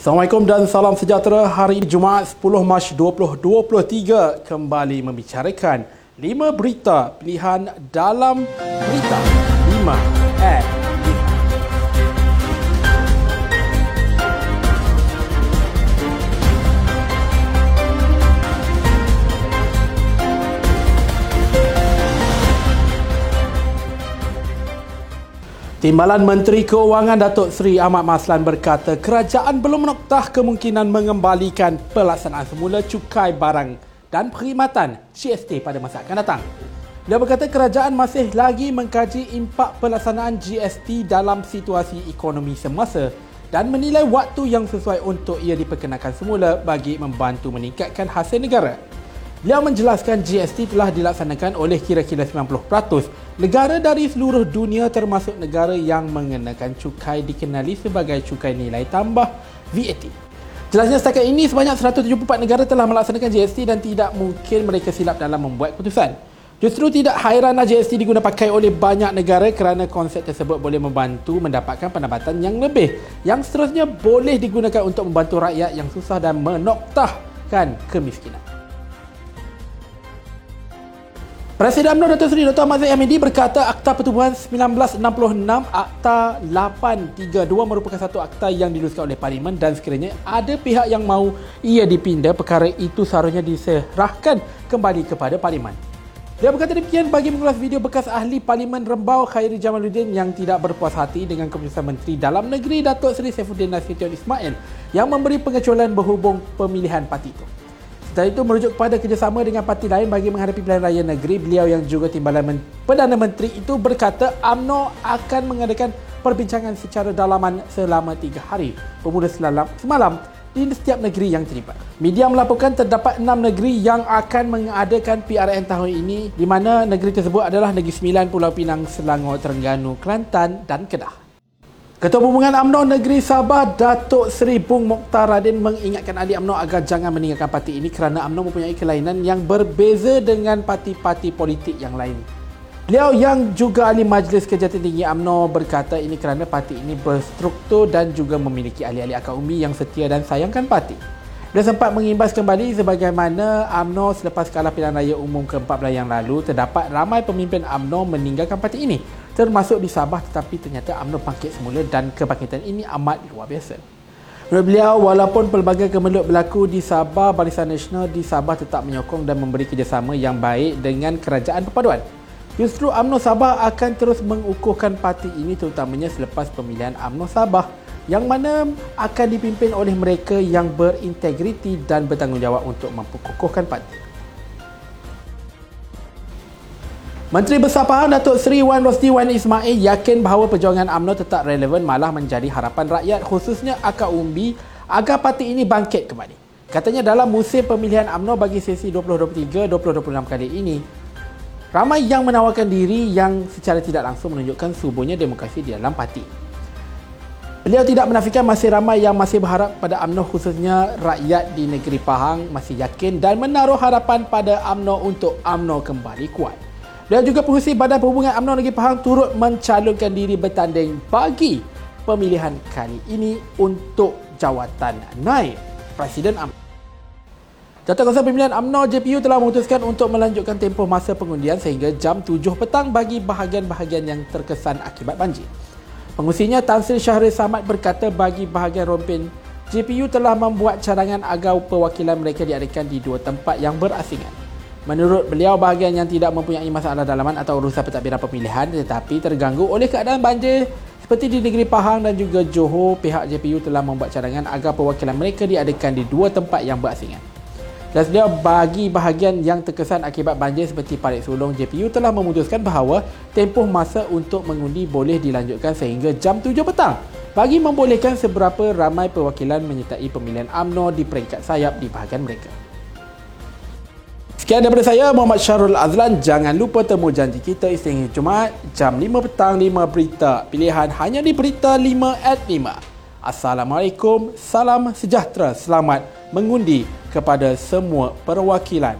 Assalamualaikum dan salam sejahtera. Hari Jumaat 10 Mac 2023 kembali membicarakan 5 berita pilihan dalam berita 5 at Timbalan Menteri Keuangan Datuk Seri Ahmad Maslan berkata kerajaan belum menoktah kemungkinan mengembalikan pelaksanaan semula cukai barang dan perkhidmatan GST pada masa akan datang. Dia berkata kerajaan masih lagi mengkaji impak pelaksanaan GST dalam situasi ekonomi semasa dan menilai waktu yang sesuai untuk ia diperkenalkan semula bagi membantu meningkatkan hasil negara. Beliau menjelaskan GST telah dilaksanakan oleh kira-kira 90% negara dari seluruh dunia termasuk negara yang mengenakan cukai dikenali sebagai cukai nilai tambah VAT. Jelasnya setakat ini sebanyak 174 negara telah melaksanakan GST dan tidak mungkin mereka silap dalam membuat keputusan. Justru tidak hairanlah GST diguna pakai oleh banyak negara kerana konsep tersebut boleh membantu mendapatkan pendapatan yang lebih yang seterusnya boleh digunakan untuk membantu rakyat yang susah dan menoktahkan kemiskinan. Presiden UMNO Datuk Seri Dr. Ahmad Zahid Hamidi berkata Akta Pertubuhan 1966 Akta 832 merupakan satu akta yang diluluskan oleh Parlimen dan sekiranya ada pihak yang mahu ia dipindah perkara itu seharusnya diserahkan kembali kepada Parlimen. Dia berkata demikian bagi mengulas video bekas ahli Parlimen Rembau Khairi Jamaluddin yang tidak berpuas hati dengan keputusan Menteri Dalam Negeri Datuk Seri Saifuddin Nasution Ismail yang memberi pengecualian berhubung pemilihan parti itu. Setelah itu merujuk kepada kerjasama dengan parti lain bagi menghadapi pilihan raya negeri, beliau yang juga timbalan Perdana Menteri itu berkata UMNO akan mengadakan perbincangan secara dalaman selama tiga hari bermula semalam di setiap negeri yang terlibat. Media melaporkan terdapat enam negeri yang akan mengadakan PRN tahun ini di mana negeri tersebut adalah Negeri Sembilan, Pulau Pinang, Selangor, Terengganu, Kelantan dan Kedah. Ketua Hubungan UMNO Negeri Sabah Datuk Seri Bung Mokhtar Radin mengingatkan ahli UMNO agar jangan meninggalkan parti ini kerana UMNO mempunyai kelainan yang berbeza dengan parti-parti politik yang lain. Beliau yang juga ahli Majlis Kejahatan Tinggi UMNO berkata ini kerana parti ini berstruktur dan juga memiliki ahli-ahli akar umbi yang setia dan sayangkan parti. Dia sempat mengimbas kembali sebagaimana UMNO selepas kalah pilihan raya umum ke-14 yang lalu terdapat ramai pemimpin UMNO meninggalkan parti ini termasuk di Sabah tetapi ternyata UMNO bangkit semula dan kebangkitan ini amat luar biasa. Menurut beliau, walaupun pelbagai kemelut berlaku di Sabah, Barisan Nasional di Sabah tetap menyokong dan memberi kerjasama yang baik dengan Kerajaan Perpaduan. Justru UMNO Sabah akan terus mengukuhkan parti ini terutamanya selepas pemilihan UMNO Sabah yang mana akan dipimpin oleh mereka yang berintegriti dan bertanggungjawab untuk memperkukuhkan parti. Menteri Besar Pahang Datuk Seri Wan Rosdi Wan Ismail yakin bahawa perjuangan UMNO tetap relevan malah menjadi harapan rakyat khususnya akar umbi agar parti ini bangkit kembali. Katanya dalam musim pemilihan UMNO bagi sesi 2023-2026 kali ini, ramai yang menawarkan diri yang secara tidak langsung menunjukkan subuhnya demokrasi di dalam parti. Beliau tidak menafikan masih ramai yang masih berharap pada UMNO khususnya rakyat di negeri Pahang masih yakin dan menaruh harapan pada UMNO untuk UMNO kembali kuat. Dan juga pengurusi Badan Perhubungan UMNO Negeri Pahang turut mencalonkan diri bertanding bagi pemilihan kali ini untuk jawatan naib Presiden UMNO. Jatuh Pemilihan UMNO JPU telah memutuskan untuk melanjutkan tempoh masa pengundian sehingga jam 7 petang bagi bahagian-bahagian yang terkesan akibat banjir. Pengusinya Tan Sri Syahrir Samad berkata bagi bahagian rompin JPU telah membuat cadangan agar perwakilan mereka diadakan di dua tempat yang berasingan. Menurut beliau, bahagian yang tidak mempunyai masalah dalaman atau urusan pentadbiran pemilihan tetapi terganggu oleh keadaan banjir seperti di negeri Pahang dan juga Johor, pihak JPU telah membuat cadangan agar perwakilan mereka diadakan di dua tempat yang berasingan. Dan beliau bagi bahagian yang terkesan akibat banjir seperti Parit Sulong, JPU telah memutuskan bahawa tempoh masa untuk mengundi boleh dilanjutkan sehingga jam 7 petang bagi membolehkan seberapa ramai perwakilan menyertai pemilihan AMNO di peringkat sayap di bahagian mereka. Sekian daripada saya Muhammad Syarul Azlan. Jangan lupa temu janji kita Isnin Jumaat Jam 5 petang 5 berita. Pilihan hanya di Berita 5 at 5 Assalamualaikum. Salam sejahtera. Selamat mengundi kepada semua perwakilan